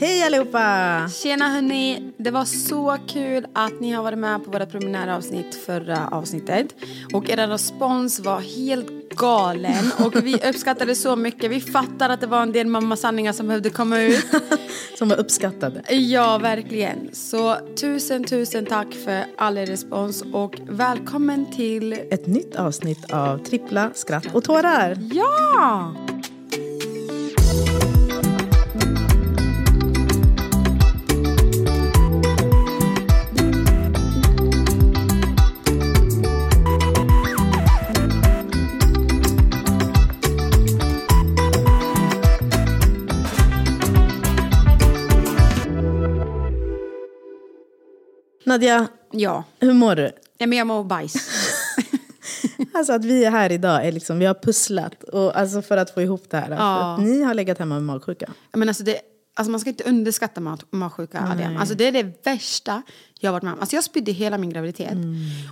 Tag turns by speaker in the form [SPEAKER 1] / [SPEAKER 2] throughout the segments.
[SPEAKER 1] Hej allihopa!
[SPEAKER 2] Tjena hörni! Det var så kul att ni har varit med på vårt preliminäravsnitt förra avsnittet. Och er respons var helt galen och vi uppskattade så mycket. Vi fattar att det var en del mammasanningar som behövde komma ut.
[SPEAKER 1] Som var uppskattade.
[SPEAKER 2] Ja, verkligen. Så tusen, tusen tack för all er respons och välkommen till...
[SPEAKER 1] Ett nytt avsnitt av Trippla skratt och tårar.
[SPEAKER 2] Ja!
[SPEAKER 1] Nadja,
[SPEAKER 2] Ja.
[SPEAKER 1] hur mår du?
[SPEAKER 2] ja men jag mår bajs.
[SPEAKER 1] Alltså att vi är här idag, är liksom, vi har pusslat och, alltså för att få ihop det här.
[SPEAKER 2] Ja.
[SPEAKER 1] Att ni har legat hemma med magsjuka.
[SPEAKER 2] Men alltså det, alltså man ska inte underskatta magsjuka. Adrian. Alltså det är det värsta jag har varit med om. Alltså jag spydde hela min graviditet.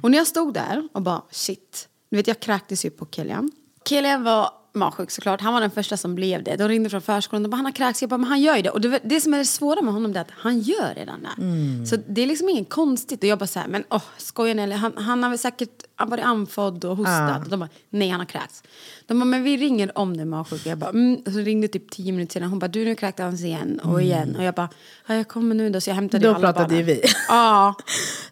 [SPEAKER 2] Och när jag stod där och bara shit. Du vet jag kräktes ju på Kilian. Kilian var magsjuk såklart. Han var den första som blev det. De ringde från förskolan och bara han har kräkts. Jag bara men han gör ju det. Och det, det som är det svåra med honom är att han gör redan det. Så det är liksom inget konstigt. Och jag bara så här, men åh skojar ni? Han, han har väl säkert varit andfådd och hostat. Och de bara nej han har kräkts. De bara men vi ringer om det är magsjuka. Jag bara mm. Så ringde typ tio minuter senare. Hon bara du nu kräkte han sig igen och igen. Och jag bara ja, jag kommer nu då. Så jag hämtade
[SPEAKER 1] Då
[SPEAKER 2] ju alla
[SPEAKER 1] pratade ju
[SPEAKER 2] barnen.
[SPEAKER 1] vi.
[SPEAKER 2] Ja.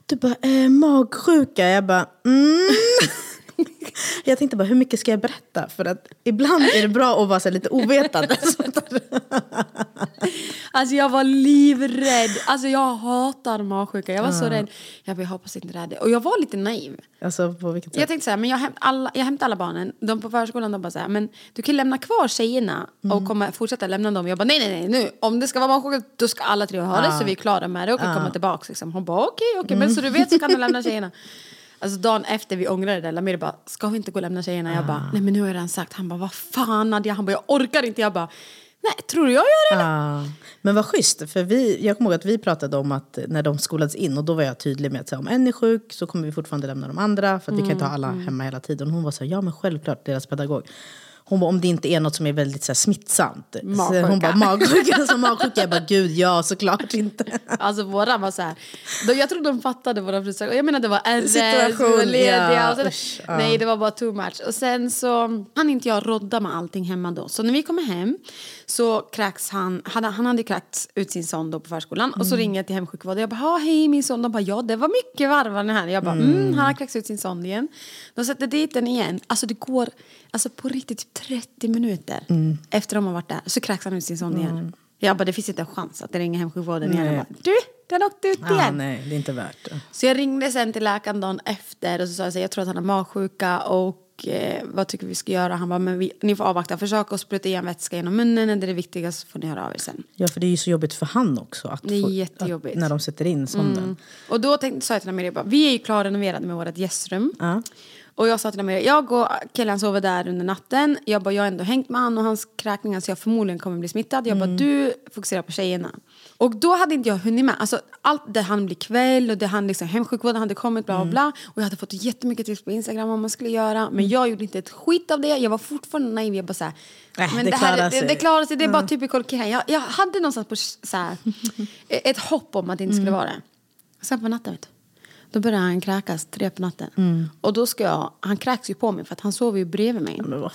[SPEAKER 1] Du bara, eh, magsjuka. Jag bara, mm. Jag tänkte bara, hur mycket ska jag berätta? För att ibland är det bra att vara så här lite ovetande.
[SPEAKER 2] Alltså jag var livrädd. Alltså jag hatar magsjuka. Jag var så rädd. Jag bara, jag hoppas inte det är det. Och jag var lite naiv.
[SPEAKER 1] alltså på vilket sätt?
[SPEAKER 2] Jag tänkte så här, men jag, hämt, alla, jag hämtar alla barnen. De på förskolan de bara så här, men du kan lämna kvar tjejerna och kommer fortsätta lämna dem. Jag bara, nej nej nej nu. Om det ska vara magsjuka då ska alla tre ha det så vi är klara med det och kan komma tillbaka. Liksom. Hon bara, okej okej, men så du vet så kan du lämna tjejerna. Alltså dagen efter vi ångrade det, Lamir bara, ska vi inte gå och lämna tjejerna? Jag bara, nej men nu har jag redan sagt. Han bara, vad fan Nadja? Han bara, jag orkar inte. Jag bara, nej tror du jag gör det?
[SPEAKER 1] Ja. Men vad schysst, för vi, jag kommer ihåg att vi pratade om att när de skolades in och då var jag tydlig med att här, om en är sjuk så kommer vi fortfarande lämna de andra för att vi kan inte ha alla hemma hela tiden. Hon var så här, ja men självklart, deras pedagog. Hon bara, om det inte är något som är väldigt så här, smittsamt. Så
[SPEAKER 2] Magsjuka.
[SPEAKER 1] hon bara, magsjuka, alltså, magsjuka. Jag bara, gud ja såklart inte.
[SPEAKER 2] Alltså våra var så här. Då, jag tror de fattade våra frustration. Jag menar det var RS,
[SPEAKER 1] Situation,
[SPEAKER 2] vi var lediga.
[SPEAKER 1] ja,
[SPEAKER 2] och så,
[SPEAKER 1] usch, ja.
[SPEAKER 2] Nej det var bara too much. Och sen så hann inte jag rodda med allting hemma då. Så när vi kommer hem så kräks han. Han, han hade kräkts ut sin son då på förskolan. Och så
[SPEAKER 1] Mm.
[SPEAKER 2] ringer jag till hemsjukvården. Jag bara, "Ja, hej min son. De bara, ja det var mycket varvande här. Jag bara, mm. han har kräkts ut sin son igen. De sätter dit den igen. Alltså det går alltså på riktigt 30 minuter
[SPEAKER 1] Mm.
[SPEAKER 2] efter de har varit där. Så kräks han ut sin son igen. Jag bara, det finns inte en chans att det ringer hemsjukvården igen. Jag
[SPEAKER 1] Nej.
[SPEAKER 2] bara, du, den åkte ut igen.
[SPEAKER 1] nej, det är inte värt det.
[SPEAKER 2] Så jag ringde sen till läkaren dagen efter och så sa jag så här, jag tror att han har magsjuka och eh, vad tycker vi ska göra? Han bara, men vi, ni får avvakta, försök att spruta igen vätska genom munnen, är det det viktigaste så får ni höra av er sen.
[SPEAKER 1] Ja, för det är ju så jobbigt för han också. Att
[SPEAKER 2] Det är
[SPEAKER 1] få,
[SPEAKER 2] jättejobbigt.
[SPEAKER 1] Att, när de sätter in sonden.
[SPEAKER 2] Och då tänkte, sa jag till bara, vi är ju klarrenoverade med vårt gästrum.
[SPEAKER 1] Ja.
[SPEAKER 2] Och jag sa till Amir, jag och killen sover där under natten. Jag bara, jag har ändå hängt med han och hans kräkningar så jag förmodligen kommer bli smittad. Jag bara, du fokuserar på tjejerna. Och då hade inte jag hunnit med. Alltså, allt det hann bli kväll och det hann liksom, hemsjukvården hade kommit bla bla bla. Och jag hade fått jättemycket tips på Instagram vad man skulle göra. Men jag gjorde inte ett skit av det. Jag var fortfarande naiv. Jag bara såhär,
[SPEAKER 1] Äh,
[SPEAKER 2] men
[SPEAKER 1] det
[SPEAKER 2] det, här,
[SPEAKER 1] klarar
[SPEAKER 2] det,
[SPEAKER 1] sig.
[SPEAKER 2] det klarar sig. Det är bara typical killen. Jag, jag hade någonstans på så här, ett hopp om att det inte skulle vara det. Sen på natten vet du. Då började han kräkas tre på natten. Och då ska jag, han kräks ju på mig för att han sover ju bredvid mig.
[SPEAKER 1] Fan.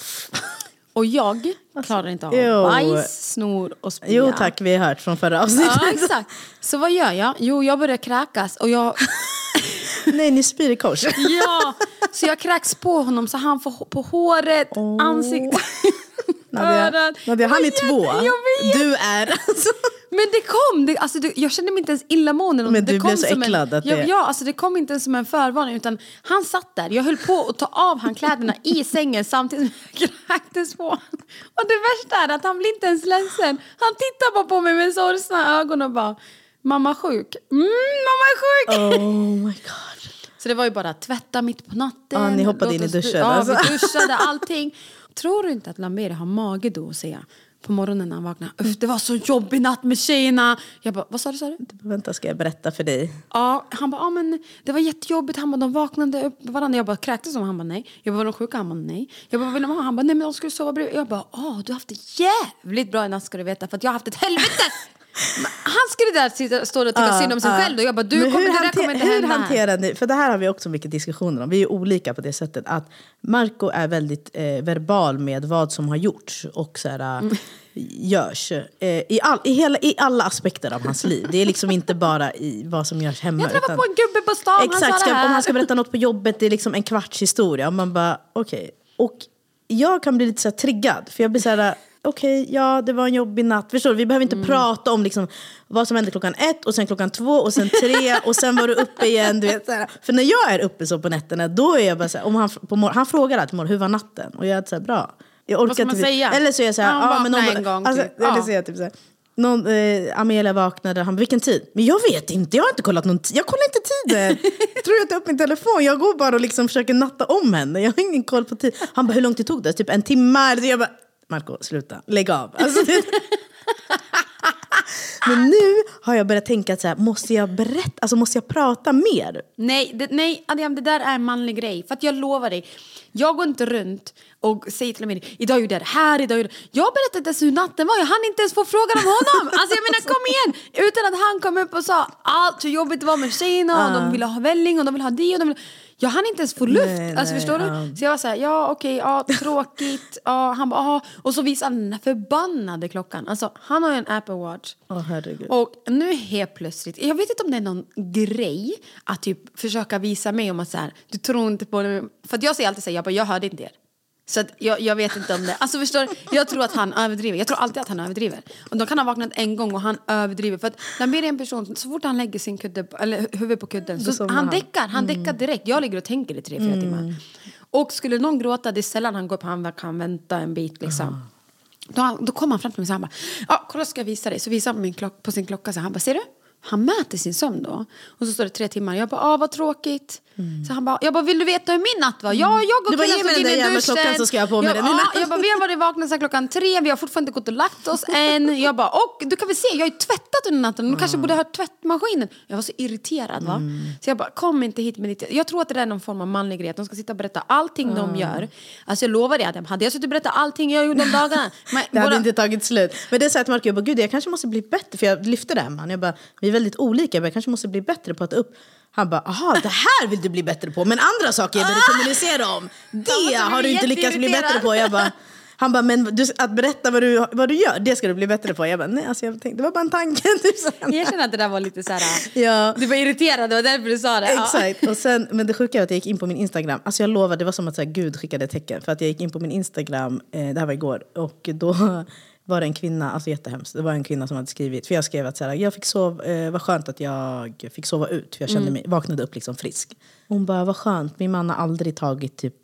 [SPEAKER 2] Och jag klarar inte av
[SPEAKER 1] jo.
[SPEAKER 2] bajs, snor och spya.
[SPEAKER 1] Jo tack, vi har hört från förra avsnittet.
[SPEAKER 2] Ja exakt. Så vad gör jag? Jo jag börjar kräkas och jag,
[SPEAKER 1] Nej, ni spyr i kors.
[SPEAKER 2] ja. Så jag kräks på honom så han får på håret,
[SPEAKER 1] Åh.
[SPEAKER 2] ansiktet,
[SPEAKER 1] Nadia. Nadia, han är två. Du är... Alltså,
[SPEAKER 2] Men det kom! Det, alltså, det, jag kände mig inte ens illamående.
[SPEAKER 1] Men
[SPEAKER 2] det
[SPEAKER 1] du
[SPEAKER 2] kom
[SPEAKER 1] blev så äcklad
[SPEAKER 2] en,
[SPEAKER 1] att det-
[SPEAKER 2] ja, alltså det kom inte ens som en förvarning utan han satt där. Jag höll på att ta av han kläderna i sängen samtidigt som jag kräktes på. Och det värsta är att han blir inte ens ledsen. Han tittar bara på mig med sorgsna ögon och bara Mamma sjuk. Mm, mamma är sjuk!
[SPEAKER 1] Oh my god.
[SPEAKER 2] Så det var ju bara att tvätta mitt på natten.
[SPEAKER 1] Ja, ni hoppade in i duschen,
[SPEAKER 2] Ja,
[SPEAKER 1] alltså.
[SPEAKER 2] vi duschade allting. Tror du inte att Lamberi har mage då att säga på morgonen när han vaknar. Uff, det var så jobbig natt med tjejerna. Jag bara, vad sa du? Sa du?
[SPEAKER 1] Vänta ska jag berätta för dig.
[SPEAKER 2] Ja, han bara, ja men det var jättejobbigt. Han bara, de vaknade upp varandra. Jag bara, kräktes de? Han bara, nej. Jag bara, var de sjuka? Han bara, nej. Jag bara, vad vill de ha? Han bara, nej men de skulle sova bredvid. Jag bara, åh, du har haft det jävligt bra i natt ska du veta. För att jag har haft ett helvete. Han skulle där sitta, stå och tycka
[SPEAKER 1] Ja,
[SPEAKER 2] synd om sig
[SPEAKER 1] ja.
[SPEAKER 2] själv. Och jag bara, du kommer, det där kommer inte
[SPEAKER 1] Hur
[SPEAKER 2] hända.
[SPEAKER 1] hanterar ni, för det här har vi också mycket diskussioner om, vi är olika på det sättet att Marco är väldigt eh, verbal med vad som har gjorts och så här,
[SPEAKER 2] Mm.
[SPEAKER 1] görs eh, i, all, i, hela, i alla aspekter av hans liv. Det är liksom inte bara i vad som görs hemma.
[SPEAKER 2] Jag träffade på en gubbe på stan, han
[SPEAKER 1] Exakt,
[SPEAKER 2] sa
[SPEAKER 1] ska,
[SPEAKER 2] det här.
[SPEAKER 1] om han ska berätta något på jobbet, det är liksom en kvarts historia. Och man bara, okej. Och jag kan bli lite så triggad, för jag blir så här, okej, ja det var en jobbig natt. Förstår du? Vi behöver inte
[SPEAKER 2] Mm.
[SPEAKER 1] prata om liksom, vad som hände klockan ett, och sen klockan två, och sen tre, och sen var du uppe igen. Du vet. För när jag är uppe så på nätterna, då är jag bara så här, om han, på mor- han frågar alltid morgon, hur var natten? Och jag är så här, bra. Jag orkar
[SPEAKER 2] Vad ska man
[SPEAKER 1] inte-
[SPEAKER 2] säga?
[SPEAKER 1] Eller så är jag så här,
[SPEAKER 2] Ja,
[SPEAKER 1] ja, men någon,
[SPEAKER 2] en gång,
[SPEAKER 1] alltså,
[SPEAKER 2] typ.
[SPEAKER 1] Eller
[SPEAKER 2] Ja.
[SPEAKER 1] så är jag typ så här, någon, eh, Amelia vaknade, han vilken tid? Men jag vet inte, jag har inte kollat någon tid. Jag kollar inte tiden. Tror jag tar upp min telefon? Jag går bara och liksom försöker natta om henne. Jag har ingen koll på tid. Han bara, hur lång tid tog det? Typ en timme? Jag bara, Marco, sluta. Lägg av. Alltså, det... Men nu har jag börjat tänka att så här, måste jag berätta, alltså måste jag prata mer?
[SPEAKER 2] Nej, det, nej Adrian, det där är en manlig grej. För att jag lovar dig, jag går inte runt och säger till mig idag gjorde jag det här, idag gjorde jag... Jag berättade inte ens hur natten var, jag hann inte ens få frågan om honom. Alltså jag menar kom igen! Utan att han kom upp och sa allt hur jobbigt det var med tjejerna och de ville ha välling och de vill ha det och de vill... Jag hann inte ens få luft,
[SPEAKER 1] Nej,
[SPEAKER 2] alltså
[SPEAKER 1] nej,
[SPEAKER 2] förstår
[SPEAKER 1] ja.
[SPEAKER 2] du? Så jag var såhär, ja okej, ja tråkigt, ja han bara, ja. Och så visade han den här förbannade klockan. Alltså han har ju en Apple Watch.
[SPEAKER 1] Åh herregud.
[SPEAKER 2] Och nu helt plötsligt, jag vet inte om det är någon grej att typ försöka visa mig om att så här, du tror inte på det. För jag säger alltid så här, jag, bara, jag hörde inte er. Så att jag, jag vet inte om det. Alltså förstår? Jag tror att han överdriver. Jag tror alltid att han överdriver. Och då kan han ha vaknat en gång och han överdriver. För att Lambert är en person, så fort han lägger sin kudde, eller hu- huvud på kudden, så
[SPEAKER 1] somnar
[SPEAKER 2] han
[SPEAKER 1] han.
[SPEAKER 2] däckar. Han däckar direkt. Jag ligger och tänker i tre, fyra timmar. Och skulle någon gråta, det är sällan han går upp, han kan vänta en bit liksom. Då, då kom han fram till mig och han bara, ja, kolla ska jag visa dig. Så visade han min klock, på sin klocka så han bara, ser du? Han mäter sin sömn då. Och så står det tre timmar. Jag bara, ah vad tråkigt. Så han bara, jag bara, vill du veta hur min natt var? Ja, jag och
[SPEAKER 1] Du bara,
[SPEAKER 2] killen
[SPEAKER 1] ge mig
[SPEAKER 2] stod
[SPEAKER 1] den
[SPEAKER 2] inne
[SPEAKER 1] där
[SPEAKER 2] i duschen.
[SPEAKER 1] klockan så ska jag på mig den.
[SPEAKER 2] Ja, jag bara, vi har varit vakna sedan klockan tre, vi har fortfarande inte gått och lagt oss än. Jag bara, och du kan väl se, jag har ju tvättat under natten. Du kanske borde ha tvättmaskinen. Jag var så irriterad va. Så jag bara, kom inte hit med ditt... Jag tror att det där är någon form av manlig grej, att de ska sitta och berätta allting de gör. Alltså jag lovar dig Adam, hade jag suttit och berättat allting jag gjorde om dagarna. Men
[SPEAKER 1] Det hade
[SPEAKER 2] våra-
[SPEAKER 1] inte tagit slut. Men det är så att Marco, jag bara, gud jag kanske måste bli bättre. För jag lyfte det här man. Jag bara, vi är väldigt olika, jag, bara, jag kanske måste bli bättre på att upp. Han bara, aha det här vill du bli bättre på. Men andra saker jag behöver kommunicera om, det har du inte lyckats bli bättre på. Jag bara, han bara, men du, att berätta vad du, vad du gör, det ska du bli bättre på. Jag bara, nej alltså jag tänkte, det var bara en tanke. Typ.
[SPEAKER 2] Jag känner att det där var lite så här.
[SPEAKER 1] Ja.
[SPEAKER 2] Du var irriterad, det var därför du sa det.
[SPEAKER 1] Exakt. Och sen, men det sjuka är att jag gick in på min Instagram. Alltså jag lovar, det var som att så här, Gud skickade tecken. För att jag gick in på min Instagram, eh, det här var igår, och då var det en kvinna, alltså jättehemskt, det var en kvinna som hade skrivit, för jag skrev att så här, jag fick sova, eh, vad skönt att jag fick sova ut, för jag kände mig, vaknade upp liksom frisk. Hon bara, vad skönt, min man har aldrig tagit typ,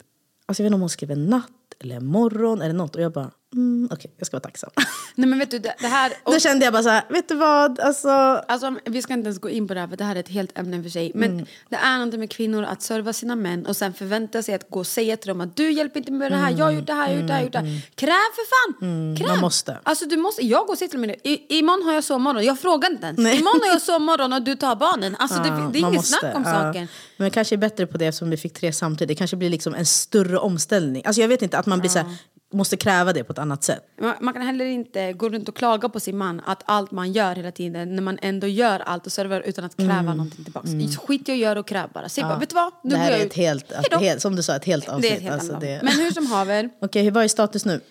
[SPEAKER 1] alltså jag vet inte om hon skrev en natt eller en morgon eller något. Och jag bara, mm, okej, jag ska vara tacksam.
[SPEAKER 2] Nej men vet du, det, det här... och-
[SPEAKER 1] Då kände jag bara så här, vet du vad, alltså
[SPEAKER 2] Alltså, vi ska inte ens gå in på det här för det här är ett helt ämne för sig. Men
[SPEAKER 1] Mm.
[SPEAKER 2] det är någonting med kvinnor att serva sina män och sen förvänta sig att gå och säga till dem att du hjälper inte med det här, jag har gjort det här, jag har gjort det här, gjort det här. Kräv för fan! Kräv!
[SPEAKER 1] Mm. man måste.
[SPEAKER 2] Alltså du måste, jag går och säger till mig I, imorgon har jag sovmorgon, jag frågar inte ens.
[SPEAKER 1] Nej.
[SPEAKER 2] Imorgon har jag sovmorgon och du tar barnen. Alltså det,
[SPEAKER 1] Ja,
[SPEAKER 2] det är
[SPEAKER 1] man
[SPEAKER 2] inget snack om
[SPEAKER 1] ja.
[SPEAKER 2] saken.
[SPEAKER 1] Men kanske är bättre på det eftersom vi fick tre samtidigt. Det kanske blir liksom en större omställning. Alltså jag vet inte, att man blir så här, måste kräva det på ett annat sätt.
[SPEAKER 2] Man, man kan heller inte gå runt och klaga på sin man att allt man gör hela tiden när man ändå gör allt och servar utan att kräva någonting tillbaka. Skit i att göra och kräv bara. Säg bara, vet du vad? Nu
[SPEAKER 1] det här
[SPEAKER 2] jag
[SPEAKER 1] är ett helt,
[SPEAKER 2] då.
[SPEAKER 1] helt, som du sa, ett helt avsnitt.
[SPEAKER 2] Det är ett helt
[SPEAKER 1] Alltså, det-
[SPEAKER 2] Men hur som haver.
[SPEAKER 1] Okej, vad är status nu?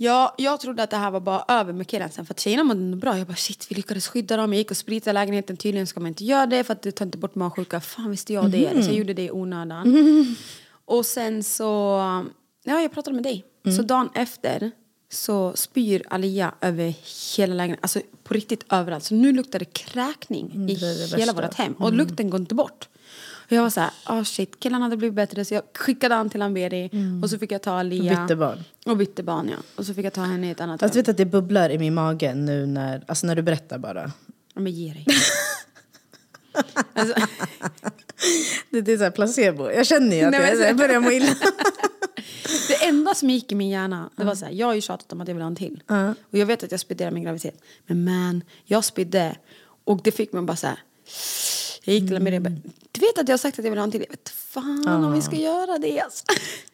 [SPEAKER 2] Ja, jag trodde att det här var bara över med killen sen för att tjejerna mådde bra. Jag bara shit, vi lyckades skydda dem. Jag gick och spritade lägenheten. Tydligen ska man inte göra det för att det tar inte bort magsjuka. Fan visste jag det. Så jag gjorde det i onödan. Och sen så, ja jag pratade med dig. Så dagen efter så spyr Alia över hela lägenheten. Alltså på riktigt överallt. Så nu luktar det kräkning i
[SPEAKER 1] Mm, det är det
[SPEAKER 2] hela.
[SPEAKER 1] Mm.
[SPEAKER 2] vårt hem. Och lukten går inte bort. Och jag var så här, oh shit, killarna hade blivit bättre. Så jag skickade han till Amberi. Och så fick jag ta Alia.
[SPEAKER 1] Mm. Bytte barn.
[SPEAKER 2] Och bytte barn, ja. Och så fick jag ta henne i ett annat
[SPEAKER 1] Fast
[SPEAKER 2] rum.
[SPEAKER 1] vet att det bubblar i min mage nu när, alltså när du berättar bara.
[SPEAKER 2] Ja, men ge dig. alltså,
[SPEAKER 1] Det, det är så placebo. Jag känner ju att
[SPEAKER 2] Nej,
[SPEAKER 1] jag, jag börjar må illa.
[SPEAKER 2] det enda som gick i min hjärna, det var så här, jag har ju tjatat om att jag vill ha en till. Och jag vet att jag spydde min graviditet. Men man, jag spydde. Och det fick mig bara så här. Jag gick till och bara, du vet att jag har sagt att jag vill ha en till? Jag vet fan om vi ska göra det. Alltså.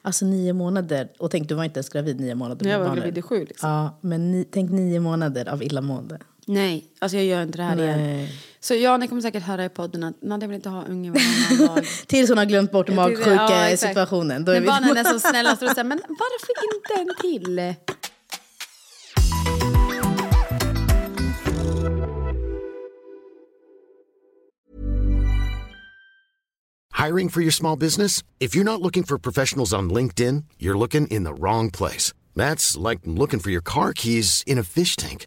[SPEAKER 1] Alltså nio månader, och tänk du var inte ens gravid nio månader.
[SPEAKER 2] Jag var gravid i sju, liksom.
[SPEAKER 1] Ja, men ni, tänk nio månader av illamående.
[SPEAKER 2] Nej, alltså jag gör inte det här igen.
[SPEAKER 1] Nej.
[SPEAKER 2] Så ja, ni kommer säkert höra i podden att Nadja vill inte ha unge varannan dag.
[SPEAKER 1] Tills hon har glömt bort
[SPEAKER 2] Ja, exakt.
[SPEAKER 1] magsjuka-situationen. Då är
[SPEAKER 2] När
[SPEAKER 1] vi
[SPEAKER 2] barnen är som snällast och säger men varför inte en till?
[SPEAKER 3] Hiring for your small business? If you're not looking for professionals on LinkedIn, you're looking in the wrong place. That's like looking for your car keys in a fish tank.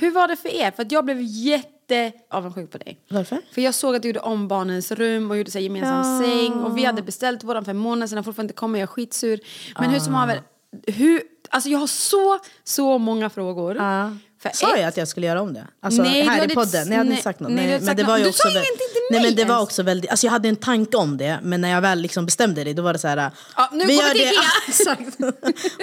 [SPEAKER 2] Hur var det för er? För att jag blev jätte avundsjuk på dig.
[SPEAKER 1] Varför?
[SPEAKER 2] För jag såg att du gjorde om barnens rum och gjorde så här gemensam säng. Och vi hade beställt våran för en månad sedan fortfarande inte kommit. Jag är skitsur. Men hur som haver, hur, alltså jag har så, så många frågor. För
[SPEAKER 1] Sa jag att jag skulle göra om det? Alltså
[SPEAKER 2] Nej,
[SPEAKER 1] här i podden? Nej, jag hade
[SPEAKER 2] nej,
[SPEAKER 1] inte sagt något.
[SPEAKER 2] nej,
[SPEAKER 1] Nej, men det var ju.
[SPEAKER 2] Du
[SPEAKER 1] också
[SPEAKER 2] sa ingenting till
[SPEAKER 1] Nej
[SPEAKER 2] mig
[SPEAKER 1] men det var också väldigt, alltså jag hade en tanke om det men när jag väl liksom bestämde det då var det så här.
[SPEAKER 2] Ja, nu
[SPEAKER 1] vi
[SPEAKER 2] kommer
[SPEAKER 1] gör det, exakt.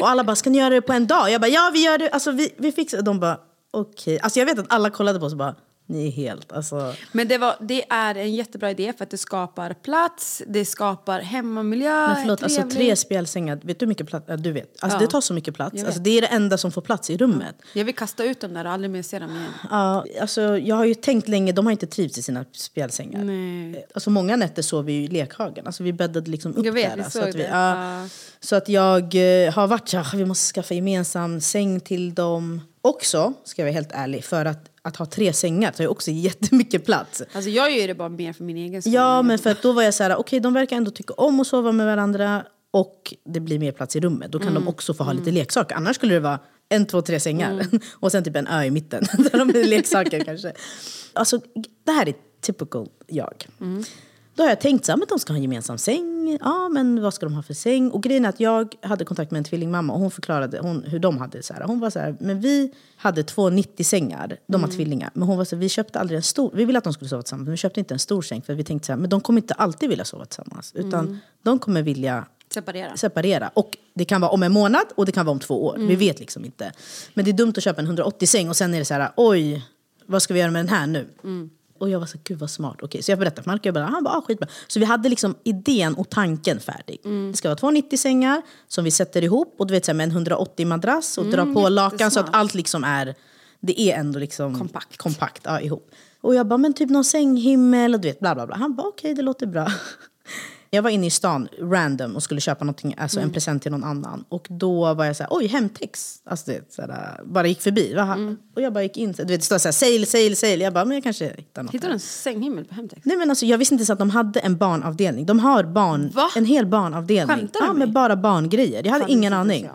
[SPEAKER 1] Och alla bara, ska ni göra det på en dag? Jag bara, ja vi gör det, alltså vi, vi fixar det. De bara, okej. Alltså jag vet att alla kollade på oss och bara, ni är helt, alltså.
[SPEAKER 2] Men det, var, det är en jättebra idé för att det skapar plats, det skapar hemmamiljö.
[SPEAKER 1] Men förlåt, alltså tre spjälsängar, vet du hur mycket plats? Ja, du vet. Alltså
[SPEAKER 2] Ja.
[SPEAKER 1] det tar så mycket plats. Alltså, det är det enda som får plats i rummet.
[SPEAKER 2] Jag vill kasta ut dem där och aldrig mer se dem igen.
[SPEAKER 1] Ja, alltså, jag har ju tänkt länge, de har inte trivts i sina spjälsängar.
[SPEAKER 2] Nej.
[SPEAKER 1] Alltså, många nätter sov vi i lekhagen. Alltså, vi bäddade liksom upp
[SPEAKER 2] Jag vet,
[SPEAKER 1] där.
[SPEAKER 2] vi
[SPEAKER 1] så,
[SPEAKER 2] såg
[SPEAKER 1] att vi,
[SPEAKER 2] det.
[SPEAKER 1] ja, så att jag eh, har varit så här, vi måste skaffa gemensam säng till dem. Också, ska jag vara helt ärlig, för att, att ha tre sängar tar ju också jättemycket plats.
[SPEAKER 2] Alltså jag gör det bara mer för min egen skull.
[SPEAKER 1] Ja, men för att då var jag så här, okej de verkar ändå tycka om att sova med varandra och det blir mer plats i rummet. Då kan
[SPEAKER 2] Mm.
[SPEAKER 1] de också få ha lite leksaker. Annars skulle det vara en, två, tre sängar och sen typ en ö i mitten där de är leksaker kanske. Alltså det här är typical jag.
[SPEAKER 2] Mm.
[SPEAKER 1] Då har jag tänkt så här, men de ska ha en gemensam säng. Ja, men vad ska de ha för säng? Och grejen är att jag hade kontakt med en tvillingmamma och hon förklarade hon, hur de hade så här. Hon var så här, men vi hade två 90-sängar, de
[SPEAKER 2] Mm.
[SPEAKER 1] har tvillingar. Men hon var så här, vi köpte aldrig en stor, vi ville att de skulle sova tillsammans, men vi köpte inte en stor säng för vi tänkte så här, men de kommer inte alltid vilja sova tillsammans. Utan
[SPEAKER 2] Mm.
[SPEAKER 1] de kommer vilja
[SPEAKER 2] Separera.
[SPEAKER 1] separera. Och det kan vara om en månad och det kan vara om två år.
[SPEAKER 2] Mm.
[SPEAKER 1] Vi vet liksom inte. Men det är dumt att köpa en 180-säng och sen är det så här, oj, vad ska vi göra med den här nu?
[SPEAKER 2] Mm.
[SPEAKER 1] Och jag var så gud vad smart. Okej, så jag berättade för Marco, jag bara, han bara, ah, skitbra. Så vi hade liksom idén och tanken färdig.
[SPEAKER 2] Mm.
[SPEAKER 1] Det ska vara två 90-sängar som vi sätter ihop och du vet så här, med en 180-madrass och
[SPEAKER 2] Mm,
[SPEAKER 1] drar på lakan så att allt liksom är, det är ändå liksom
[SPEAKER 2] Kompakt.
[SPEAKER 1] kompakt ja, ihop. Och jag bara, men typ någon sänghimmel och du vet bla bla bla. Han bara, okej det låter bra. Jag var inne i stan random och skulle köpa någonting, alltså
[SPEAKER 2] Mm.
[SPEAKER 1] en present till någon annan. Och då var jag så här, oj Hemtex. Alltså det, så här, bara gick förbi.
[SPEAKER 2] Mm.
[SPEAKER 1] Och jag bara gick in, du vet det står så här, sale, sale, sale. Jag bara, men jag kanske hittar något.
[SPEAKER 2] Hittar du en sänghimmel på Hemtex?
[SPEAKER 1] Nej men alltså jag visste inte ens att de hade en barnavdelning. De har barn,
[SPEAKER 2] Va?
[SPEAKER 1] en hel barnavdelning.
[SPEAKER 2] Skämtar du
[SPEAKER 1] ja,
[SPEAKER 2] med mig?
[SPEAKER 1] bara barngrejer. Jag hade
[SPEAKER 2] Fan,
[SPEAKER 1] ingen aning.